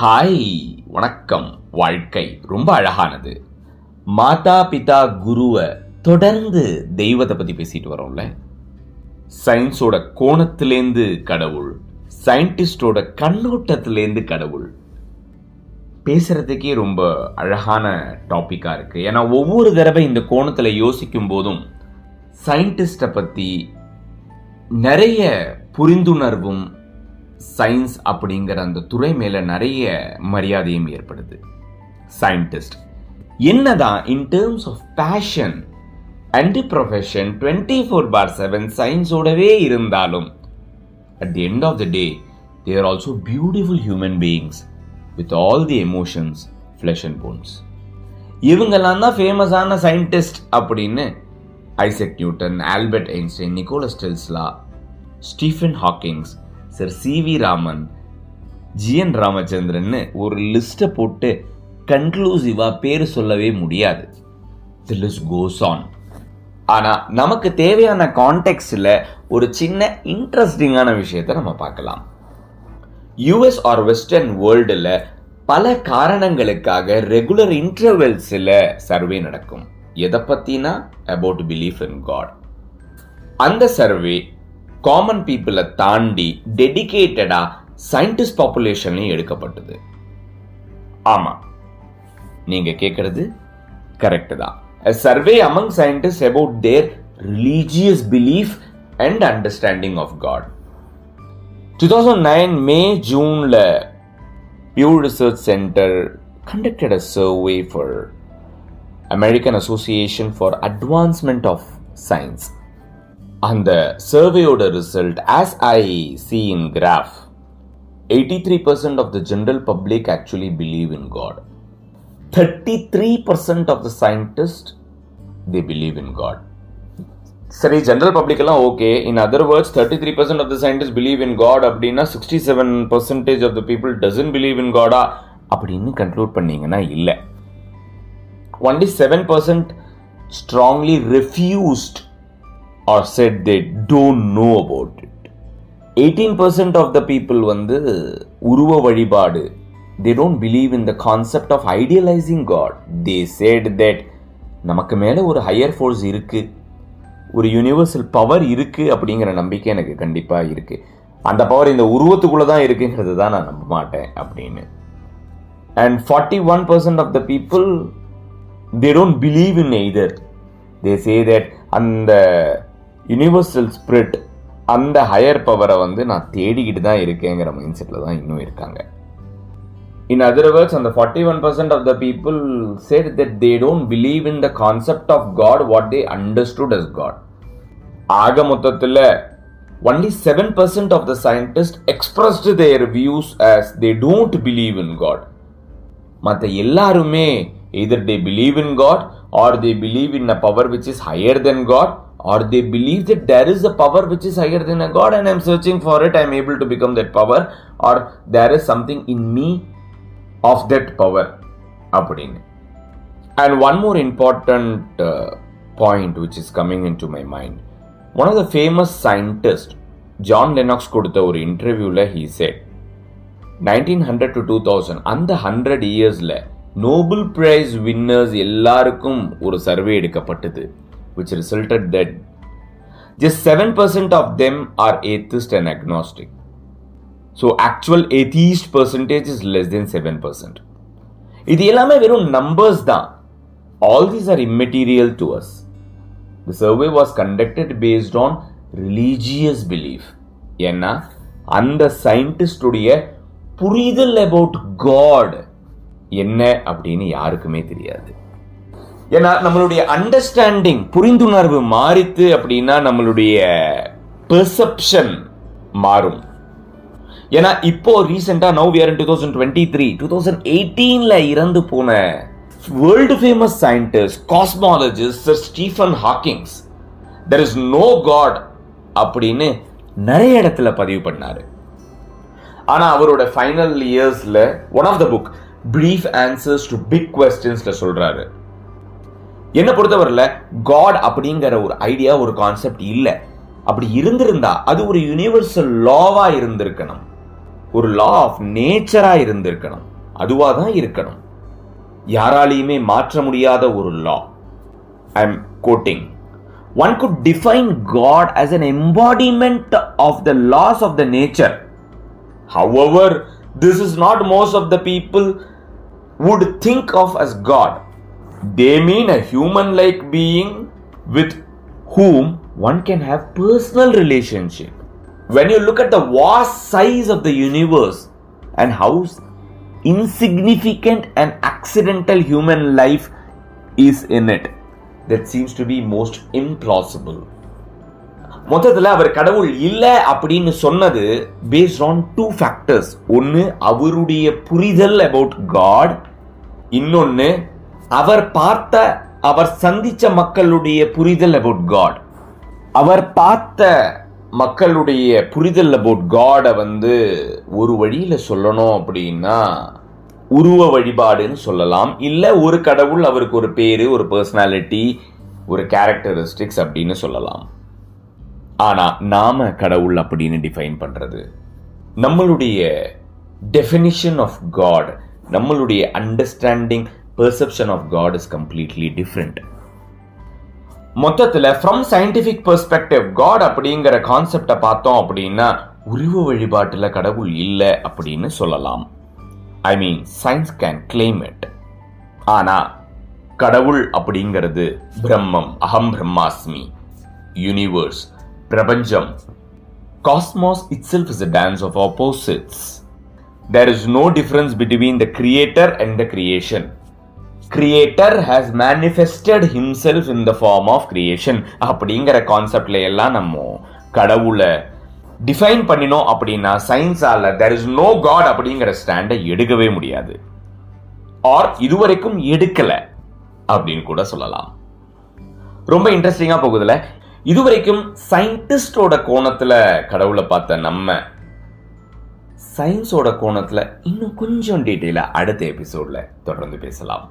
Hi வணக்கம். வாழ்க்கை ரொம்ப அழகானது. மாதா பிதா குருவை தொடர்ந்து தெய்வத்தை பத்தி பேசிட்டு வரோம்ல. சயின்ஸோட கோணத்திலேந்து கடவுள் சயின்டிஸ்டோட கண்ணோட்டத்திலேந்து கடவுள். பேசுறதுக்கே ரொம்ப அழகான டாப்பிக்காக இருக்கு. ஏன்னா ஒவ்வொரு தடவை இந்த கோணத்தில் யோசிக்கும் போதும் சயின்டிஸ்டை பற்றி நிறைய புரிந்துணர்வும் சயின்ஸ் அப்படிங்கிற அந்த துறை மேலே நிறைய மரியாதையும் ஏற்படுது. சயின்டிஸ்ட் என்னதான் in terms of passion and profession twenty four by seven சயின்ஸோடவே இருந்தாலும் at the end of the day they are also beautiful human beings with all the emotions flesh and bones இவங்கெல்லாம் தான் ஃபேமஸான சயின்டிஸ்ட் அப்படின்னு Isaac Newton Albert Einstein Nicholas Tesla Stephen Hawkings sir C V Raman G N ராமச்சந்திரன்னு ஒரு லிஸ்ட்டை போட்டு கன்க்ளூசிவாக பேர் சொல்லவே முடியாது. தி லிஸ்ட் கோஸ் ஆன் ஆனால் நமக்கு தேவையான கான்டெக்ட்ஸில் ஒரு சின்ன இன்ட்ரெஸ்டிங்கான விஷயத்தை நம்ம பார்க்கலாம். யூஎஸ் ஆர் வெஸ்டர்ன் வேர்ல்டில் பல காரணங்களுக்காக ரெகுலர் இன்டர்வெல்ஸில் சர்வே நடக்கும். எதை பற்றினா அபவுட் பிலீஃப் இன் காட் அந்த சர்வே காமன் பீப்புளை தாண்டி டெடிகேட்டடா சயின்டிஸ்ட் பாப்புலேஷன்லையும் எடுக்கப்பட்டது. ஆமா. நீங்க கேட்கறது கரெக்ட் தான். Survey among scientist about their religious belief and understanding of God two thousand nine May ஜூன்ல Pew research centre conducted a survey for American association for advancement of science அந்த சர்வேயோட result as I see in graph eighty three percent of the general public actually believe in God thirty three percent of the scientist they believe in God சரி general public எல்லாம் okay in other words thirty three percent of the scientist believe in God அப்படின்னா sixty seven percentage of the people doesn't believe in காடா அப்படின்னு conclude பண்ணீங்கன்னா இல்லை. Only seven percent strongly refused or said they don't know about it eighteen percent of the people வந்து உருவ வழிபாடு they don't believe in the concept of idealising God they said that நமக்கு மேலே ஒரு ஹையர் ஃபோர்ஸ் இருக்குது ஒரு universal power இருக்குது அப்படிங்கிற நம்பிக்கை எனக்கு கண்டிப்பாக இருக்குது அந்த பவர் இந்த உருவத்துக்குள்ளே தான் இருக்குங்கிறது தான் நான் நம்ப மாட்டேன் அப்படின்னு. And forty one percent of the people they don't believe in either they say that அந்த யூனிவர்சல் ஸ்பிரிட் அந்த ஹையர் பவரை வந்து நான் தேடிக்கிட்டு தான் இருக்கேங்கிற மைண்ட் செட்டில் தான் இன்னும் இருக்காங்க. இன் அதர் வேர்ட்ஸ் அந்த forty one percent of the people said that they don't believe in the concept of God what they understood as God ஆக மொத்தத்தில் only seven percent of the scientist expressed their views as they don't believe in God மற்ற எல்லாருமே either they believe in God or they believe in a power which is higher than God or they believe that there is a power which is higher than a god and i'm searching for it i'm able to become that power or there is something in me of that power அப்படின்னு and one more important uh, point which is coming into my mind one of the famous scientists john lennox கொடுத்த ஒரு இன்டர்வியூல he said 1900 to 2000 அந்த hundred இயர்ஸ்ல Nobel prize winners எல்லாருக்கும் ஒரு survey எடுக்கப்பட்டது which resulted that just 7% of them are atheist and agnostic. So actual atheist percentage is less than 7%. இது எல்லாமே வெறும் நம்பர்ஸ் தான் all these are immaterial to us the survey was conducted based on religious belief ஏன்னா அந்த சயின்டிஸ்டுடைய புரிதல் about God என்ன அப்படின்னு யாருக்குமே தெரியாது. ஏன்னா நம்மளுடைய அண்டர்ஸ்டாண்டிங் புரிந்துணர்வு மாறித்து அப்படின்னா நம்மளுடைய பெர்செப்ஷன் மாறும். ஏன்னா இப்போ ரீசெண்டாக now year two thousand twenty three two thousand எயிட்டீனில் இறந்து போன world famous scientist cosmologist sir Stephen Hawkings there is no God அப்படின்னு நிறைய இடத்துல பதிவு பண்ணார். ஆனால் அவரோட ஃபைனல் இயர்ஸில் one of the book brief answers to big கொஸ்டின்ஸ்ல சொல்றாரு. என்ன பொறுத்தவரையில் காட் அப்படிங்கிற ஒரு ஐடியா ஒரு கான்செப்ட் இல்லை. அப்படி இருந்திருந்தா அது ஒரு யூனிவர்சல் லாவா இருந்திருக்கணும். ஒரு லா ஆஃப் நேச்சரா இருந்திருக்கணும். அதுவா தான் இருக்கணும். யாராலையுமே மாற்ற முடியாத ஒரு law I am quoting one could define God as an embodiment of the laws of the nature however this is not most of the people would think of as god. They mean a human like being with whom one can have personal relationship. When you look at the vast size of the universe and how insignificant and accidental human life is in it that seems to be most implausible மொத்தத்தில் அவர் கடவுள் இல்லை அப்படின்னு சொன்னது based on two factors ஒன்று அவருடைய புரிதல் about God இன்னொன்று அவர் பார்த்த அவர் சந்தித்த மக்களுடைய புரிதல் அபவுட் காட் அவர் பார்த்த மக்களுடைய புரிதல் அபவுட் காடை வந்து ஒரு வழியில் சொல்லணும் அப்படின்னா உருவ வழிபாடுன்னு சொல்லலாம். இல்லை ஒரு கடவுள் அவருக்கு ஒரு பேர் ஒரு பர்சனாலிட்டி ஒரு கேரக்டரிஸ்டிக்ஸ் அப்படின்னு சொல்லலாம். ஆனால் நாம் கடவுள் அப்படின்னு டிஃபைன் பண்ணுறது நம்மளுடைய டெஃபினிஷன் ஆஃப் காட் நம்மளுடைய understanding perception of God is completely different மொத்தத்தில் ஃப்ரம் சயின்டிஃபிக் பெர்ஸ்பெக்டிவ் காட் அப்படிங்கிற கான்செப்டை பார்த்தோம் அப்படின்னா உருவ வழிபாட்டில் கடவுள் இல்லை அப்படின்னு சொல்லலாம். I mean science can claim it ஆனால் கடவுள் அப்படிங்கிறது பிரம்மம் அகம் பிரம்மாஸ்மி யூனிவர்ஸ் பிரபஞ்சம் cosmos itself is a dance of opposites there is no difference between the creator and the creation creator has manifested himself in the form of creation அப்படிங்கிற கான்செப்ட்ல எல்லாம் நம்ம கடவுளை டிஃபைன் பண்ணினோம் அப்படின்னா சயின்ஸால தெர் இஸ் நோ காட் அப்படிங்கிற ஸ்டாண்டை எடுக்கவே முடியாது. ஆர் இதுவரைக்கும் எடுக்கல அப்படின்னு கூட சொல்லலாம். ரொம்ப இன்ட்ரெஸ்டிங்காக போகுதுல. இதுவரைக்கும் சயின்டிஸ்டோட கோணத்துல கடவுளை பார்த்த நம்ம சயின்ஸோட கோணத்துல இன்னும் கொஞ்சம் டீட்டெயிலா அடுத்த எபிசோட்ல தொடர்ந்து பேசலாம்.